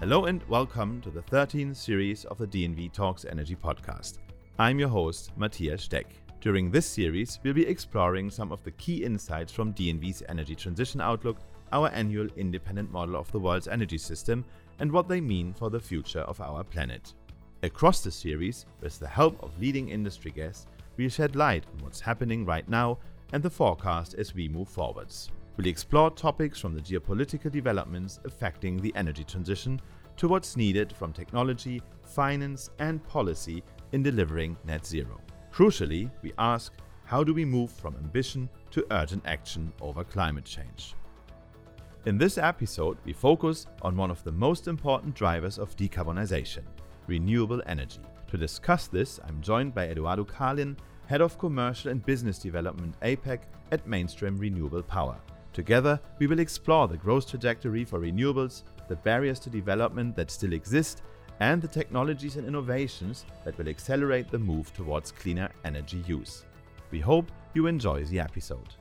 Hello and welcome to the 13th series of the DNV Talks Energy podcast. I'm your host, Matthias Steck. During this series, we'll be exploring some of the key insights from DNV's Energy Transition Outlook, our annual independent model of the world's energy system, and what they mean for the future of our planet. Across the series, with the help of leading industry guests, we'll shed light on what's happening right now and the forecast as we move forwards. We'll explore topics from the geopolitical developments affecting the energy transition to what's needed from technology, finance, and policy in delivering net zero. Crucially, we ask how do we move from ambition to urgent action over climate change? In this episode, we focus on one of the most important drivers of decarbonization renewable energy. To discuss this, I'm joined by Eduardo Carlin, Head of Commercial and Business Development APAC at Mainstream Renewable Power. Together, we will explore the growth trajectory for renewables, the barriers to development that still exist, and the technologies and innovations that will accelerate the move towards cleaner energy use. We hope you enjoy the episode.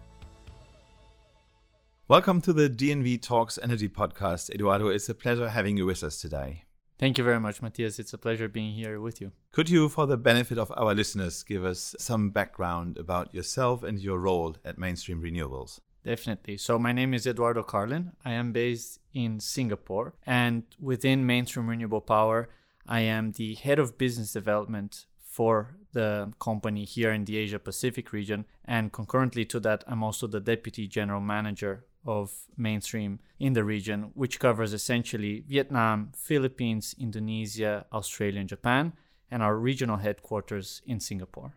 Welcome to the DNV Talks Energy Podcast. Eduardo, it's a pleasure having you with us today. Thank you very much, Matthias. It's a pleasure being here with you. Could you, for the benefit of our listeners, give us some background about yourself and your role at Mainstream Renewables? Definitely. So, my name is Eduardo Carlin. I am based in Singapore, and within Mainstream Renewable Power, I am the head of business development for the company here in the Asia Pacific region. And concurrently to that, I'm also the deputy general manager of mainstream in the region, which covers essentially Vietnam, Philippines, Indonesia, Australia, and Japan, and our regional headquarters in Singapore.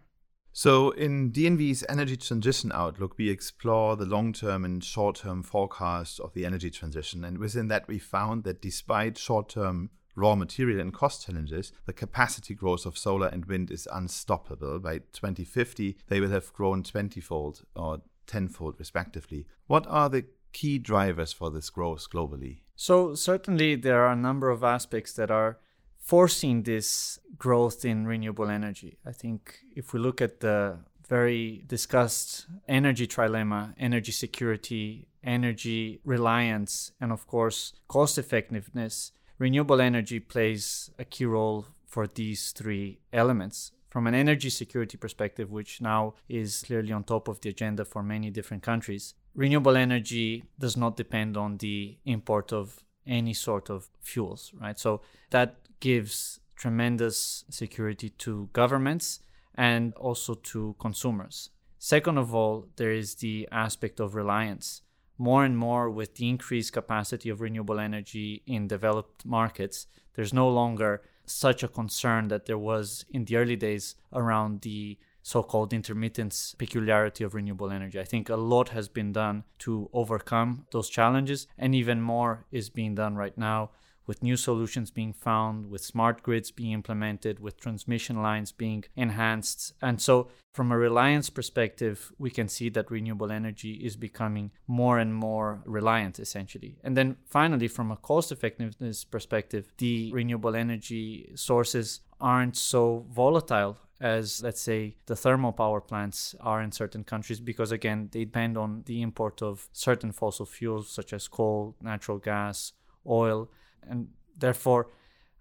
So, in DNV's energy transition outlook, we explore the long term and short term forecast of the energy transition. And within that, we found that despite short term raw material and cost challenges, the capacity growth of solar and wind is unstoppable. By 2050, they will have grown 20 fold or 10 fold, respectively. What are the key drivers for this growth globally? So, certainly, there are a number of aspects that are forcing this growth in renewable energy. I think if we look at the very discussed energy trilemma, energy security, energy reliance, and of course, cost effectiveness, renewable energy plays a key role for these three elements. From an energy security perspective, which now is clearly on top of the agenda for many different countries, renewable energy does not depend on the import of any sort of fuels, right? So that gives tremendous security to governments and also to consumers. Second of all, there is the aspect of reliance. More and more, with the increased capacity of renewable energy in developed markets, there's no longer such a concern that there was in the early days around the so called intermittence peculiarity of renewable energy. I think a lot has been done to overcome those challenges, and even more is being done right now with new solutions being found, with smart grids being implemented, with transmission lines being enhanced. And so, from a reliance perspective, we can see that renewable energy is becoming more and more reliant, essentially. And then, finally, from a cost effectiveness perspective, the renewable energy sources aren't so volatile as let's say the thermal power plants are in certain countries because again they depend on the import of certain fossil fuels such as coal natural gas oil and therefore,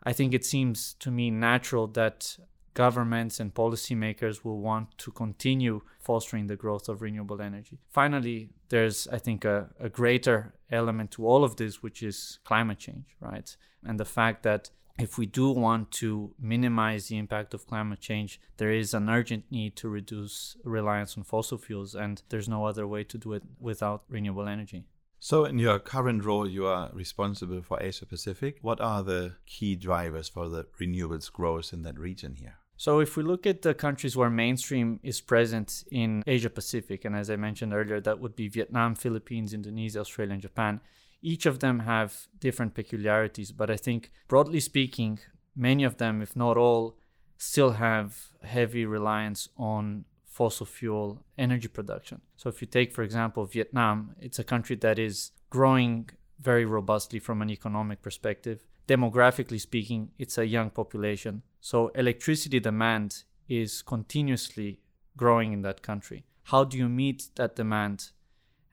I think it seems to me natural that governments and policymakers will want to continue fostering the growth of renewable energy. Finally, there's, I think, a, a, greater element to all of this, which is climate change, right? And the fact that if we do want to minimize the impact of climate change, there is an urgent need to reduce reliance on fossil fuels, and there's no other way to do it without renewable energy. So, in your current role, you are responsible for Asia Pacific. What are the key drivers for the renewables growth in that region here? So, if we look at the countries where mainstream is present in Asia Pacific, and as I mentioned earlier, that would be Vietnam, Philippines, Indonesia, Australia, and Japan, each of them have different peculiarities. But I think, broadly speaking, many of them, if not all, still have heavy reliance on fossil fuel energy production. So, if you take, for example, Vietnam, it's a country that is growing very robustly from an economic perspective. Demographically speaking, it's a young population. So, electricity demand is continuously growing in that country. How do you meet that demand?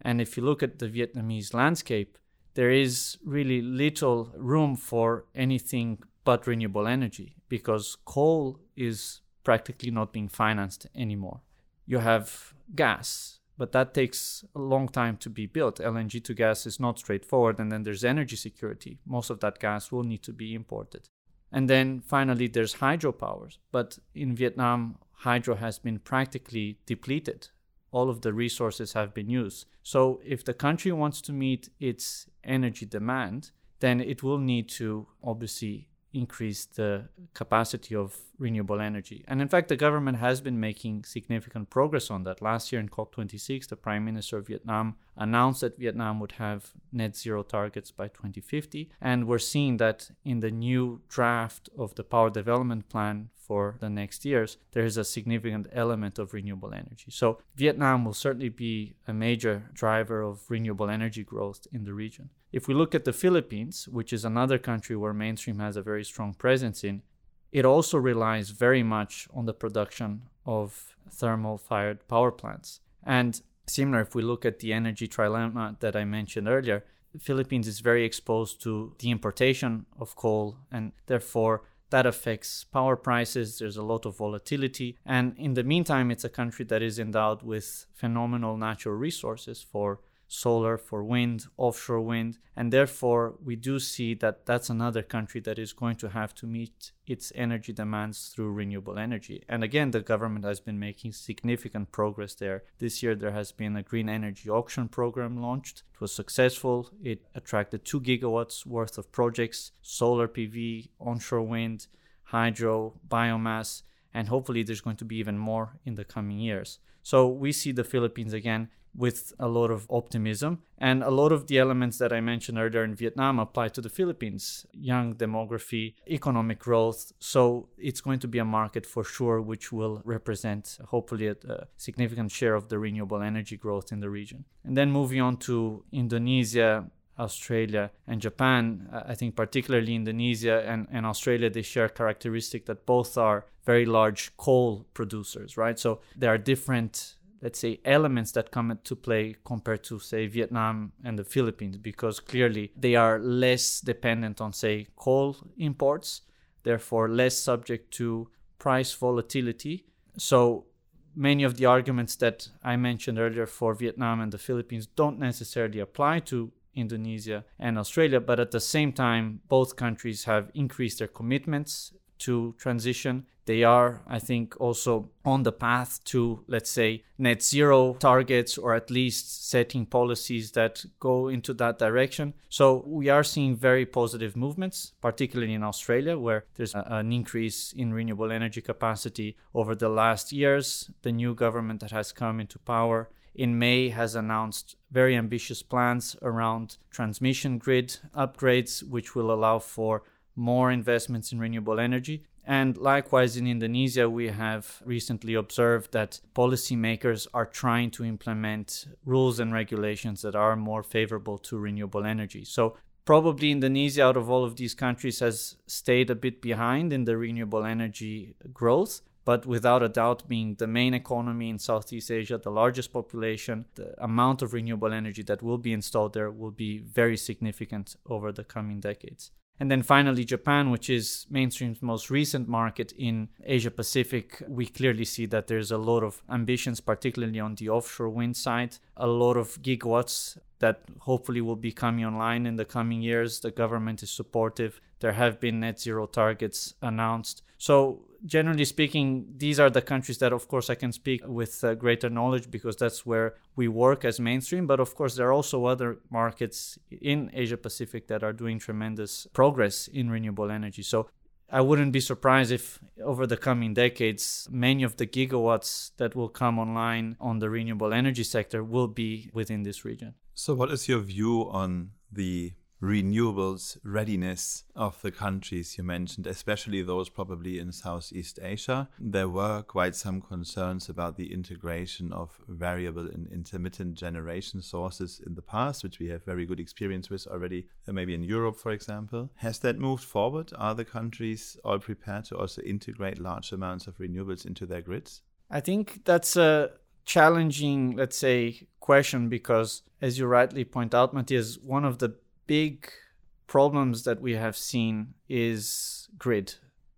And if you look at the Vietnamese landscape, there is really little room for anything but renewable energy because coal is practically not being financed anymore. You have gas, but that takes a long time to be built. LNG to gas is not straightforward, and then there's energy security. Most of that gas will need to be imported. And then finally, there's hydropowers. But in Vietnam, hydro has been practically depleted. All of the resources have been used. So, if the country wants to meet its energy demand, then it will need to obviously increase the capacity of renewable energy. And in fact, the government has been making significant progress on that. Last year in COP26, the Prime Minister of Vietnam announced that Vietnam would have net zero targets by 2050. And we're seeing that in the new draft of the Power Development Plan for the next years, there is a significant element of renewable energy. So Vietnam will certainly be a major driver of renewable energy growth in the region. If we look at the Philippines, which is another country where mainstream has a very strong presence in, it also relies very much on the production of thermal fired power plants. And similar, if we look at the energy trilemma that I mentioned earlier, the Philippines is very exposed to the importation of coal, and therefore that affects power prices. There's a lot of volatility. And in the meantime, it's a country that is endowed with phenomenal natural resources for solar, for wind, offshore wind, and therefore we do see that that's another country that is going to have to meet its energy demands through renewable energy. And again, the government has been making significant progress there. This year, there has been a green energy auction program launched. It was successful. It attracted two gigawatts worth of projects solar PV, onshore wind, hydro, biomass, and hopefully there's going to be even more in the coming years. So we see the Philippines again with a lot of optimism. And a lot of the elements that I mentioned earlier in Vietnam apply to the Philippines young demography, economic growth. So it's going to be a market for sure, which will represent hopefully a, a significant share of the renewable energy growth in the region. And then moving on to Indonesia. Australia and Japan, I think particularly Indonesia and, and Australia, they share characteristic that both are very large coal producers, right? So there are different let's say elements that come into play compared to say Vietnam and the Philippines because clearly they are less dependent on say coal imports therefore less subject to price volatility so many of the arguments that I mentioned earlier for Vietnam and the Philippines don't necessarily apply to Indonesia and Australia but at the same time both countries have increased their commitments to transition. They are, I think, also on the path to, let's say, net zero targets or at least setting policies that go into that direction. So we are seeing very positive movements, particularly in Australia, where there's a, an increase in renewable energy capacity over the last years. The new government that has come into power in May has announced very ambitious plans around transmission grid upgrades, which will allow for more investments in renewable energy. And likewise, in Indonesia, we have recently observed that policymakers are trying to implement rules and regulations that are more favorable to renewable energy. So, probably Indonesia, out of all of these countries, has stayed a bit behind in the renewable energy growth. But without a doubt, being the main economy in Southeast Asia, the largest population, the amount of renewable energy that will be installed there will be very significant over the coming decades. And then finally, Japan, which is mainstream's most recent market in Asia Pacific, we clearly see that there's a lot of ambitions, particularly on the offshore wind side, a lot of gigawatts that hopefully will be coming online in the coming years. The government is supportive. There have been net zero targets announced. So generally speaking, these are the countries that, of course, I can speak with uh, greater knowledge because that's where we work as mainstream. But of course, there are also other markets in Asia Pacific that are doing tremendous progress in renewable energy. So I wouldn't be surprised if over the coming decades, many of the gigawatts that will come online on the renewable energy sector will be within this region. So, what is your view on the renewables readiness of the countries you mentioned, especially those probably in Southeast Asia. There were quite some concerns about the integration of variable and intermittent generation sources in the past, which we have very good experience with already, uh, maybe in Europe, for example. Has that moved forward? Are the countries all prepared to also integrate large amounts of renewables into their grids? I think that's a challenging, let's say, question because, as you rightly point out, Matthias, one of the big problems that we have seen is grid.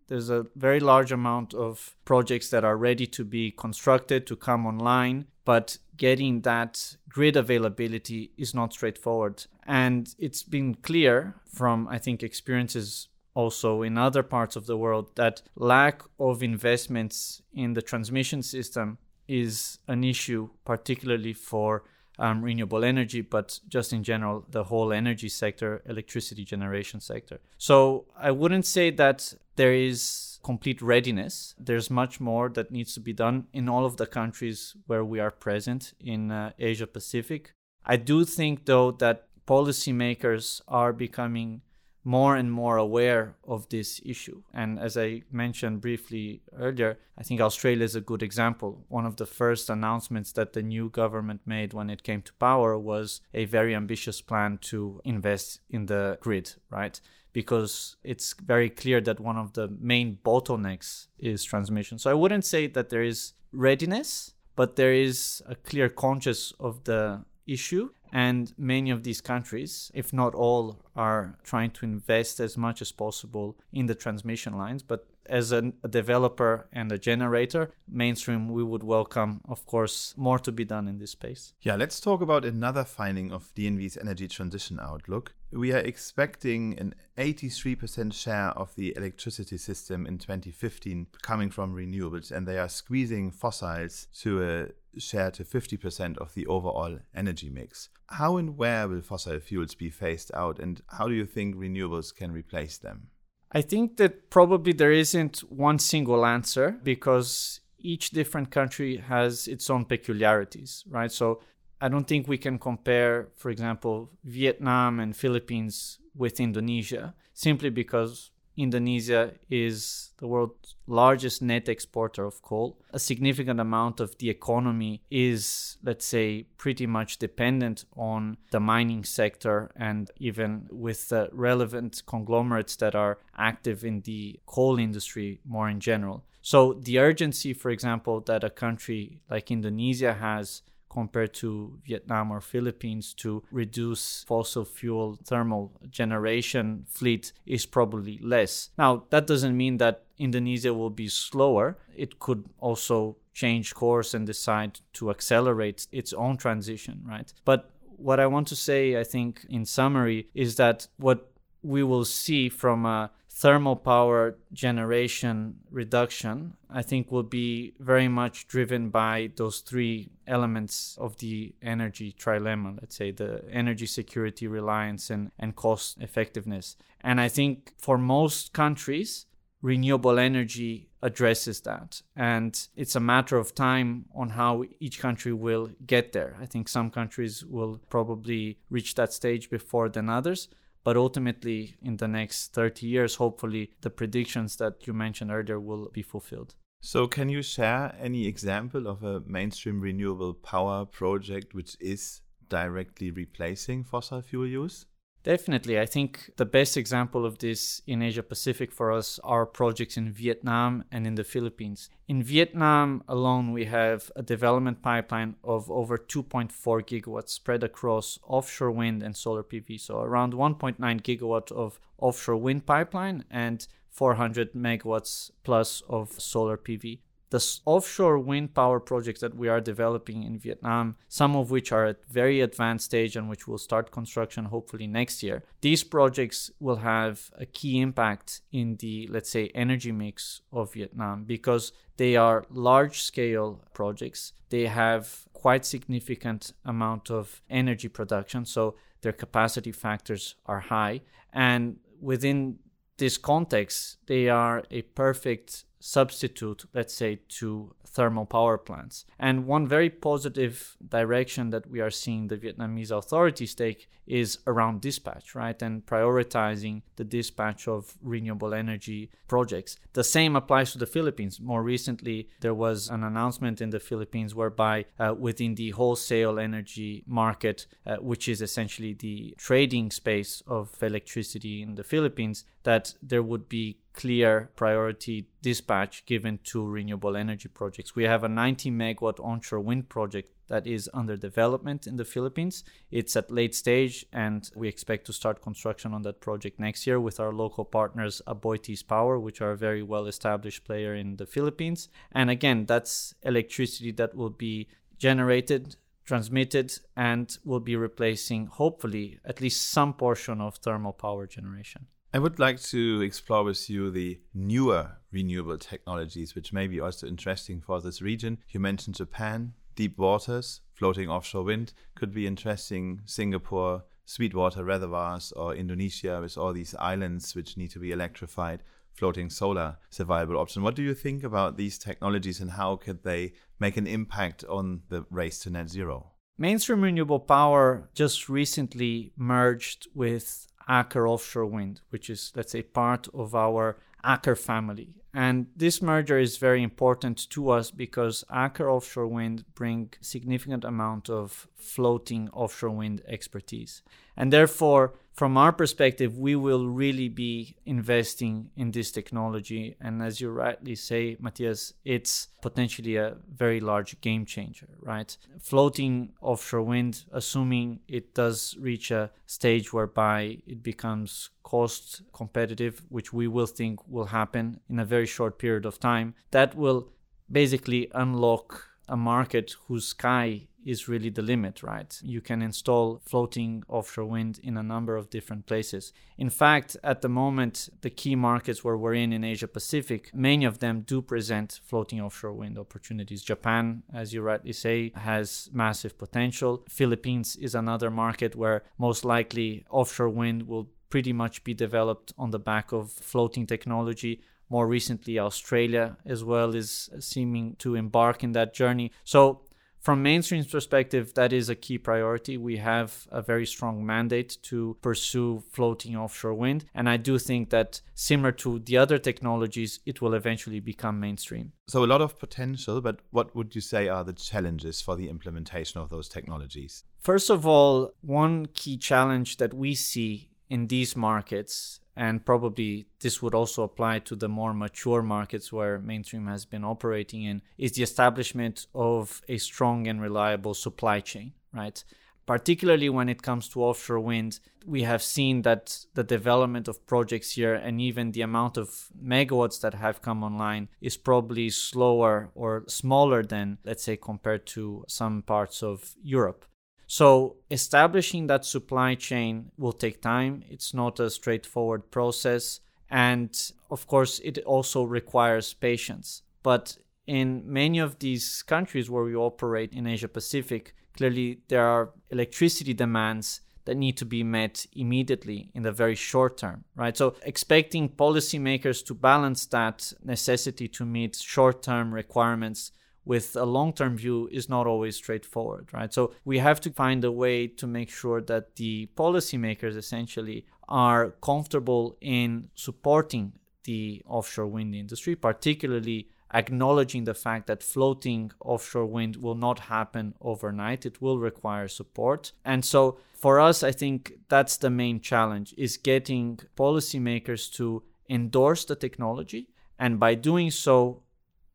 There's a very large amount of projects that are ready to be constructed to come online, but getting that grid availability is not straightforward. And it's been clear from, I think, experiences also in other parts of the world that lack of investments in the transmission system is an issue, particularly for um, renewable energy, but just in general, the whole energy sector, electricity generation sector. So I wouldn't say that there is complete readiness. There's much more that needs to be done in all of the countries where we are present in uh, Asia Pacific. I do think, though, that policymakers are becoming more and more aware of this issue. And as I mentioned briefly earlier, I think Australia is a good example. One of the first announcements that the new government made when it came to power was a very ambitious plan to invest in the grid, right? Because it's very clear that one of the main bottlenecks is transmission. So I wouldn't say that there is readiness, but there is a clear conscious of the issue and many of these countries, if not all, are trying to invest as much as possible in the transmission lines. But as a, a, developer and a generator, mainstream, we would welcome, of course, more to be done in this space. Yeah, let's talk about another finding of DNV's energy transition outlook. We are expecting an 83% share of the electricity system in 2015 coming from renewables, and they are squeezing fossils to a share to 50% of the overall energy mix. How and where will fossil fuels be phased out, and how do you think renewables can replace them? I think that probably there isn't one single answer because each different country has its own peculiarities, right? So I don't think we can compare, for example, Vietnam and Philippines with Indonesia simply because Indonesia is the world's largest net exporter of coal. A significant amount of the economy is, let's say, pretty much dependent on the mining sector and even with the relevant conglomerates that are active in the coal industry more in general. So, the urgency, for example, that a country like Indonesia has compared to Vietnam or Philippines to reduce fossil fuel thermal generation fleet is probably less. Now, that doesn't mean that Indonesia will be slower. It could also change course and decide to accelerate its own transition, right? But what I want to say, I think, in summary, is that what we will see from a thermal power generation reduction, I think, will be very much driven by those three elements of the energy trilemma, let's say the energy security, reliance, and, and cost effectiveness. And I think for most countries, renewable energy addresses that. And it's a matter of time on how each country will get there. I think some countries will probably reach that stage before than others but ultimately, in the next 30 years, hopefully, the predictions that you mentioned earlier will be fulfilled. So, can you share any example of a mainstream renewable power project which is directly replacing fossil fuel use? Definitely. I think the best example of this in Asia Pacific for us are projects in Vietnam and in the Philippines. In Vietnam alone, we have a development pipeline of over 2.4 gigawatts spread across offshore wind and solar PV. So, around 1.9 gigawatt of offshore wind pipeline and 400 megawatts plus of solar PV the offshore wind power projects that we are developing in Vietnam, some of which are at very advanced stage and which will start construction hopefully next year. These projects will have a key impact in the let's say energy mix of Vietnam because they are large scale projects. They have quite significant amount of energy production, so their capacity factors are high and within this context, they are a perfect substitute, let's say, to thermal power plants. And one very positive direction that we are seeing the Vietnamese authorities take is around dispatch, right? And prioritizing the dispatch of renewable energy projects. The same applies to the Philippines. More recently, there was an announcement in the Philippines whereby uh, within the wholesale energy market, uh, which is essentially the trading space of electricity in the Philippines, that there would be clear priority dispatch given to renewable energy projects. We have a 90 megawatt onshore wind project that is under development in the Philippines. It's at late stage, and we expect to start construction on that project next year with our local partners, Aboitiz Power, which are a very well established player in the Philippines. And again, that's electricity that will be generated transmitted and will be replacing, hopefully, at least some portion of thermal power generation. I would like to explore with you the newer renewable technologies, which may be also interesting for this region. You mentioned Japan, deep waters, floating offshore wind could be interesting. Singapore, sweetwater reservoirs, or Indonesia with all these islands which need to be electrified. Floating solar is a viable option. What do you think about these technologies and how could they make an impact on the race to net zero? Mainstream renewable power just recently merged with Aker Offshore Wind, which is, let's say, part of our Aker family. And this merger is very important to us because Aker Offshore Wind bring significant amount of floating offshore wind expertise. And therefore, from our perspective, we will really be investing in this technology. And as you rightly say, Matthias, it's potentially a very large game changer, right? Floating offshore wind, assuming it does reach a stage whereby it becomes cost competitive, which we will think will happen in a very short period of time, that will basically unlock a market whose sky is really the limit, right? You can install floating offshore wind in a number of different places. In fact, at the moment, the key markets where we're in in Asia Pacific, many of them do present floating offshore wind opportunities. Japan, as you rightly say, has massive potential. Philippines is another market where most likely offshore wind will pretty much be developed on the back of floating technology more recently australia as well is seeming to embark in that journey so from mainstream's perspective, that is a key priority. We have a very strong mandate to pursue floating offshore wind. And I do think that similar to the other technologies, it will eventually become mainstream. So, a lot of potential, but what would you say are the challenges for the implementation of those technologies? First of all, one key challenge that we see in these markets and probably this would also apply to the more mature markets where mainstream has been operating in is the establishment of a strong and reliable supply chain right? Particularly when it comes to offshore wind we have seen that the development of projects here and even the amount of megawatts that have come online is probably slower or smaller than let's say compared to some parts of Europe so, establishing that supply chain will take time. It's not a straightforward process. And of course, it also requires patience. But in many of these countries where we operate in Asia Pacific, clearly there are electricity demands that need to be met immediately in the very short term, right? So expecting policymakers to balance that necessity to meet short term requirements with a long term view is not always straightforward, right? So we have to find a way to make sure that the policymakers essentially are comfortable in supporting the offshore wind industry, particularly acknowledging the fact that floating offshore wind will not happen overnight. It will require support. And so for us i think that's the main challenge is getting policymakers to endorse the technology. And by doing so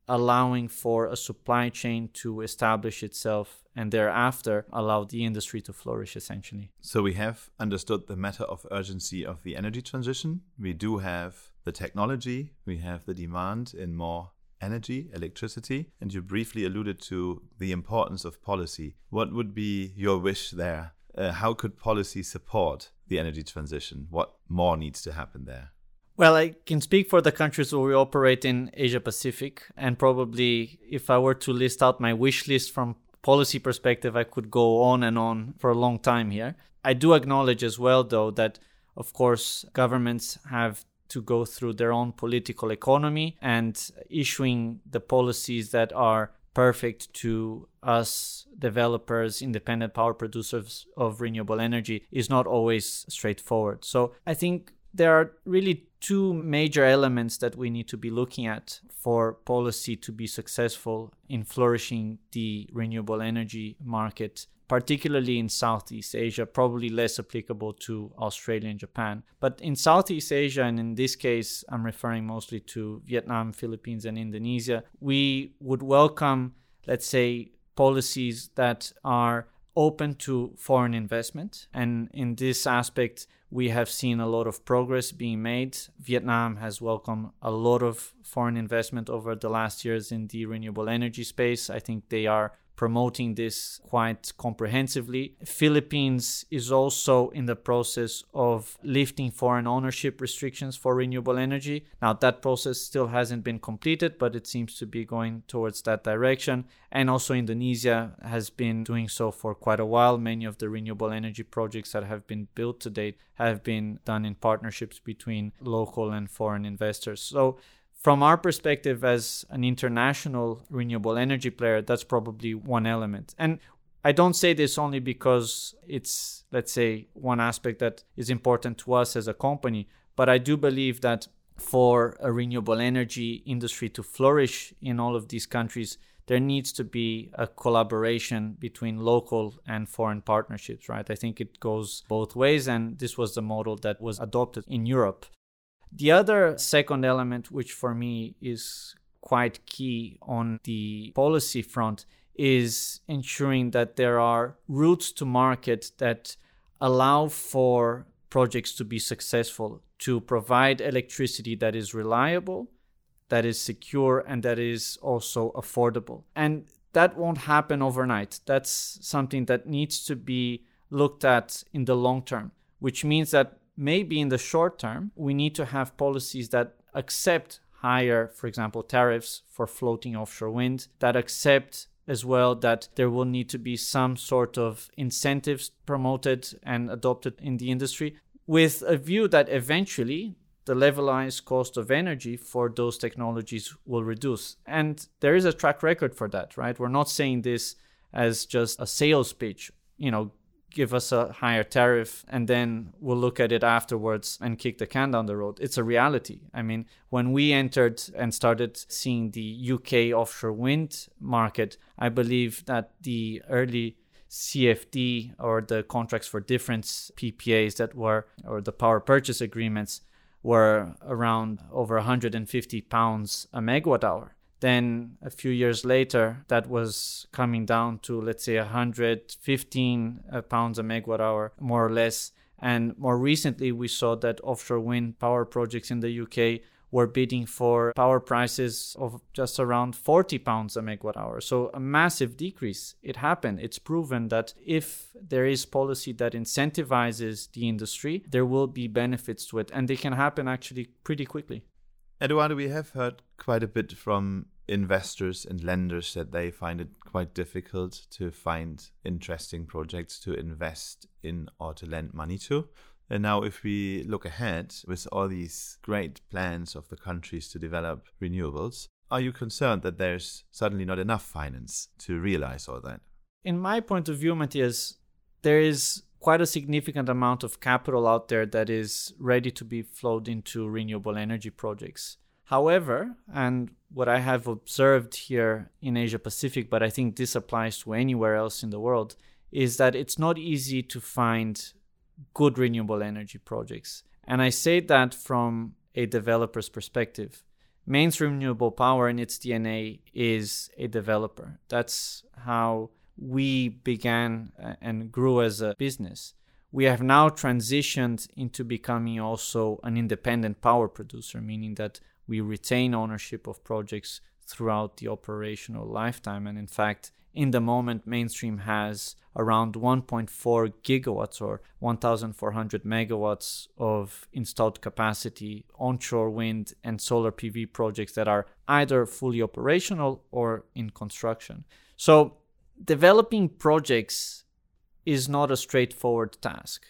allowing for a supply chain to establish itself and thereafter allow the industry to flourish essentially. So we have understood the matter of urgency of the energy transition. We do have the technology, we have the demand in more energy, electricity, and you briefly alluded to the importance of policy. What would be your wish there? Uh, how could policy support the energy transition? What more needs to happen there? Well, I can speak for the countries where we operate in Asia Pacific, and probably if I were to list out my wish list from policy perspective, I could go on and on for a long time here. I do acknowledge as well, though, that of course governments have to go through their own political economy and issuing the policies that are perfect to us developers, independent power producers of renewable energy is not always straightforward. So I think there are really two major elements that we need to be looking at for policy to be successful in flourishing the renewable energy market, particularly in Southeast Asia, probably less applicable to Australia and Japan. But in Southeast Asia, and in this case, I'm referring mostly to Vietnam, Philippines, and Indonesia, we would welcome, let's say, policies that are open to foreign investment. And in this aspect, we have seen a lot of progress being made. Vietnam has welcomed a lot of foreign investment over the last years in the renewable energy space. I think they are promoting this quite comprehensively. Philippines is also in the process of lifting foreign ownership restrictions for renewable energy. Now that process still hasn't been completed, but it seems to be going towards that direction. And also Indonesia has been doing so for quite a while. Many of the renewable energy projects that have been built to date have been done in partnerships between local and foreign investors. So from our perspective as an international renewable energy player, that's probably one element. And I don't say this only because it's, let's say, one aspect that is important to us as a company, but I do believe that for a renewable energy industry to flourish in all of these countries, there needs to be a collaboration between local and foreign partnerships, right? I think it goes both ways, and this was the model that was adopted in Europe. The other second element, which for me is quite key on the policy front, is ensuring that there are routes to market that allow for projects to be successful, to provide electricity that is reliable, that is secure, and that is also affordable. And that won't happen overnight. That's something that needs to be looked at in the long term, which means that maybe in the short term, we need to have policies that accept higher, for example, tariffs for floating offshore wind, that accept as well that there will need to be some sort of incentives promoted and adopted in the industry with a view that eventually the levelized cost of energy for those technologies will reduce. And there is a track record for that, right? We're not saying this as just a sales pitch, you know, give us a higher tariff and then we'll look at it afterwards and kick the can down the road. It's a reality. I mean, when we entered and started seeing the UK offshore wind market, I believe that the early CFD or the contracts for difference PPAs that were, or the power purchase agreements, were around over 150 pounds a megawatt hour. Then a few years later, that was coming down to, let's say, 115 uh, pounds a megawatt hour, more or less. And more recently, we saw that offshore wind power projects in the UK were bidding for power prices of just around 40 pounds a megawatt hour. So a massive decrease. It happened. It's proven that if there is policy that incentivizes the industry, there will be benefits to it. And they can happen actually pretty quickly. Eduardo, we have heard quite a bit from investors and lenders that they find it quite difficult to find interesting projects to invest in or to lend money to. And now, if we look ahead with all these great plans of the countries to develop renewables, are you concerned that there's suddenly not enough finance to realize all that? In my point of view, Matthias, there is quite a significant amount of capital out there that is ready to be flowed into renewable energy projects. However, and what I have observed here in Asia Pacific, but I think this applies to anywhere else in the world, is that it's not easy to find good renewable energy projects. And I say that from a developer's perspective. Mainstream Renewable Power in its DNA is a developer. That's how we began uh, and grew as a business. We have now transitioned into becoming also an independent power producer, meaning that we retain ownership of projects throughout the operational lifetime. And in fact, in the moment, Mainstream has around 1.4 gigawatts or 1,400 megawatts of installed capacity onshore wind and solar PV projects that are either fully operational or in construction. So developing projects is not a straightforward task.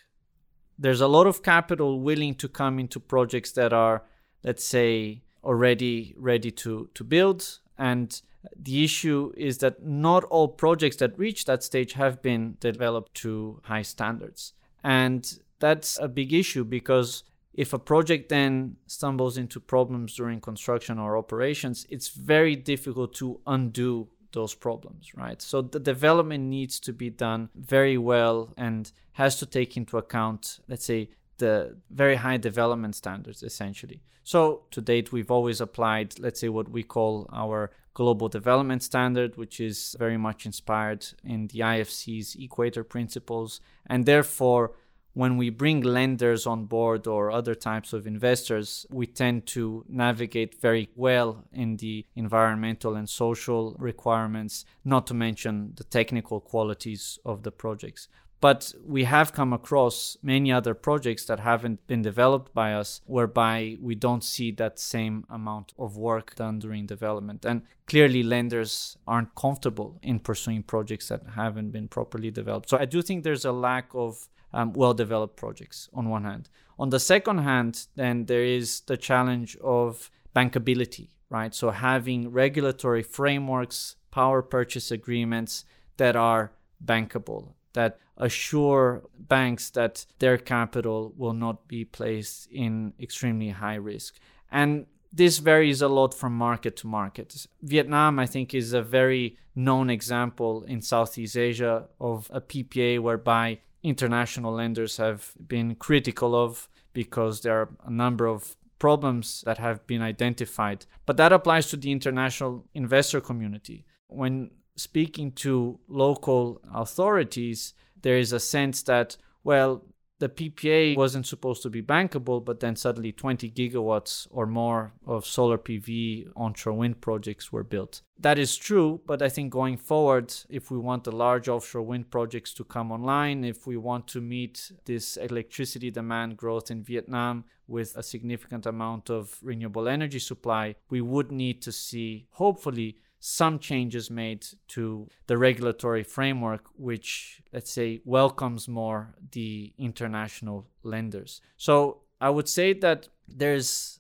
There's a lot of capital willing to come into projects that are, let's say, already ready to, to build. And the issue is that not all projects that reach that stage have been developed to high standards. And that's a big issue because if a project then stumbles into problems during construction or operations, it's very difficult to undo those problems, right? So the development needs to be done very well and has to take into account, let's say, the very high development standards, essentially. So, to date, we've always applied, let's say, what we call our global development standard, which is very much inspired in the IFC's Equator principles. And therefore, when we bring lenders on board or other types of investors, we tend to navigate very well in the environmental and social requirements, not to mention the technical qualities of the projects. But we have come across many other projects that haven't been developed by us, whereby we don't see that same amount of work done during development. And clearly, lenders aren't comfortable in pursuing projects that haven't been properly developed. So I do think there's a lack of um, well developed projects on one hand. On the second hand, then there is the challenge of bankability, right? So having regulatory frameworks, power purchase agreements that are bankable, that assure banks that their capital will not be placed in extremely high risk. And this varies a lot from market to market. Vietnam, I think, is a very known example in Southeast Asia of a PPA whereby international lenders have been critical of because there are a number of problems that have been identified. But that applies to the international investor community. When speaking to local authorities, there is a sense that, well, the PPA wasn't supposed to be bankable, but then suddenly 20 gigawatts or more of solar PV onshore wind projects were built. That is true, but I think going forward, if we want the large offshore wind projects to come online, if we want to meet this electricity demand growth in Vietnam with a significant amount of renewable energy supply, we would need to see, hopefully, some changes made to the regulatory framework, which, let's say, welcomes more the international lenders. So I would say that there's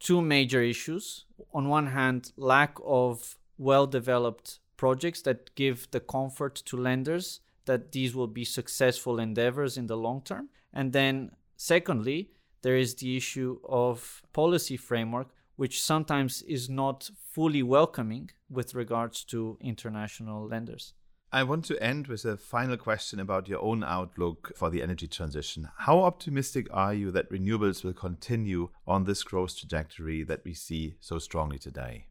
two major issues. On one hand, lack of well developed projects that give the comfort to lenders that these will be successful endeavors in the long term. And then, secondly, there is the issue of policy framework which sometimes is not fully welcoming with regards to international lenders. I want to end with a final question about your own outlook for the energy transition. How optimistic are you that renewables will continue on this growth trajectory that we see so strongly today?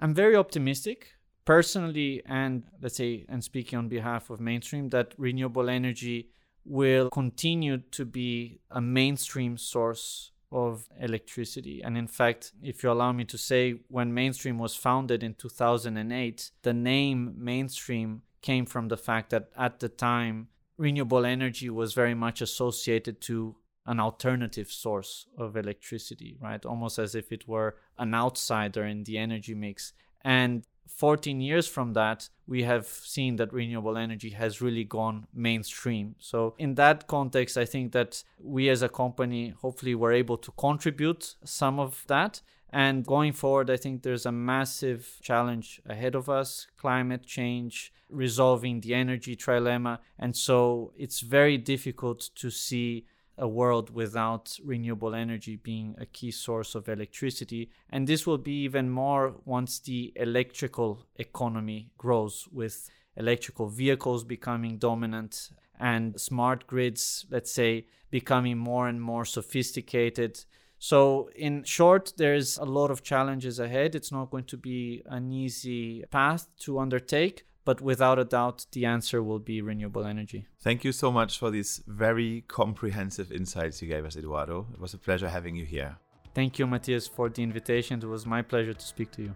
I'm very optimistic personally, and let's say, and speaking on behalf of mainstream, that renewable energy will continue to be a mainstream source of electricity. And in fact, if you allow me to say, when Mainstream was founded in 2008, the name Mainstream came from the fact that at the time, renewable energy was very much associated to an alternative source of electricity, right? Almost as if it were an outsider in the energy mix. And 14 years from that, we have seen that renewable energy has really gone mainstream. So, in that context, I think that we as a company hopefully were able to contribute some of that. And going forward, I think there's a massive challenge ahead of us climate change, resolving the energy trilemma. And so, it's very difficult to see a world without renewable energy being a key source of electricity. And this will be even more once the electrical economy grows, with electrical vehicles becoming dominant and smart grids, let's say, becoming more and more sophisticated. So, in short, there's a lot of challenges ahead. It's not going to be an easy path to undertake, but without a doubt, the answer will be renewable energy. Thank you so much for these very comprehensive insights you gave us, Eduardo. It was a pleasure having you here. Thank you, Matthias, for the invitation. It was my pleasure to speak to you.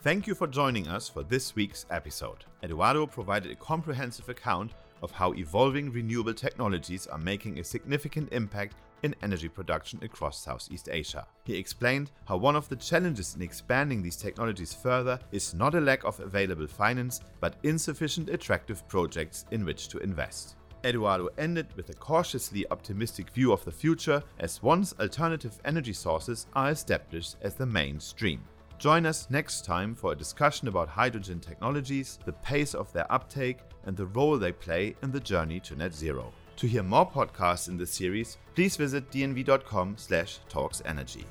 Thank you for joining us for this week's episode. Eduardo provided a comprehensive account of how evolving renewable technologies are making a significant impact in energy production across Southeast Asia. He explained how one of the challenges in expanding these technologies further is not a lack of available finance, but insufficient attractive projects in which to invest. Eduardo ended with a cautiously optimistic view of the future as once alternative energy sources are established as the mainstream. Join us next time for a discussion about hydrogen technologies, the pace of their uptake, and the role they play in the journey to net zero. To hear more podcasts in this series, please visit dnv.com/talksenergy.